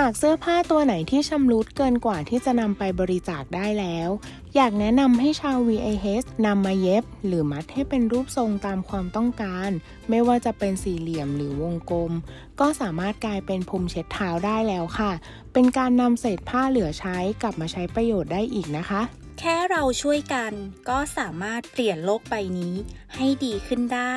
หากเสื้อผ้าตัวไหนที่ชำรุดเกินกว่าที่จะนำไปบริจาคได้แล้ว อยากแนะนำให้ชาว VIH นำมาเย็บ หรือมัดให้เป็นรูปทรงตามความต้องการ ไม่ว่าจะเป็นสี่เหลี่ยมหรือวงกลม ก็สามารถกลายเป็นพรมเช็ดเท้าได้แล้วค่ะ เป็นการนำเศษผ้าเหลือใช้กลับมาใช้ประโยชน์ได้อีกนะคะ แค่เราช่วยกันก็สามารถเปลี่ยนโลกใบนี้ให้ดีขึ้นได้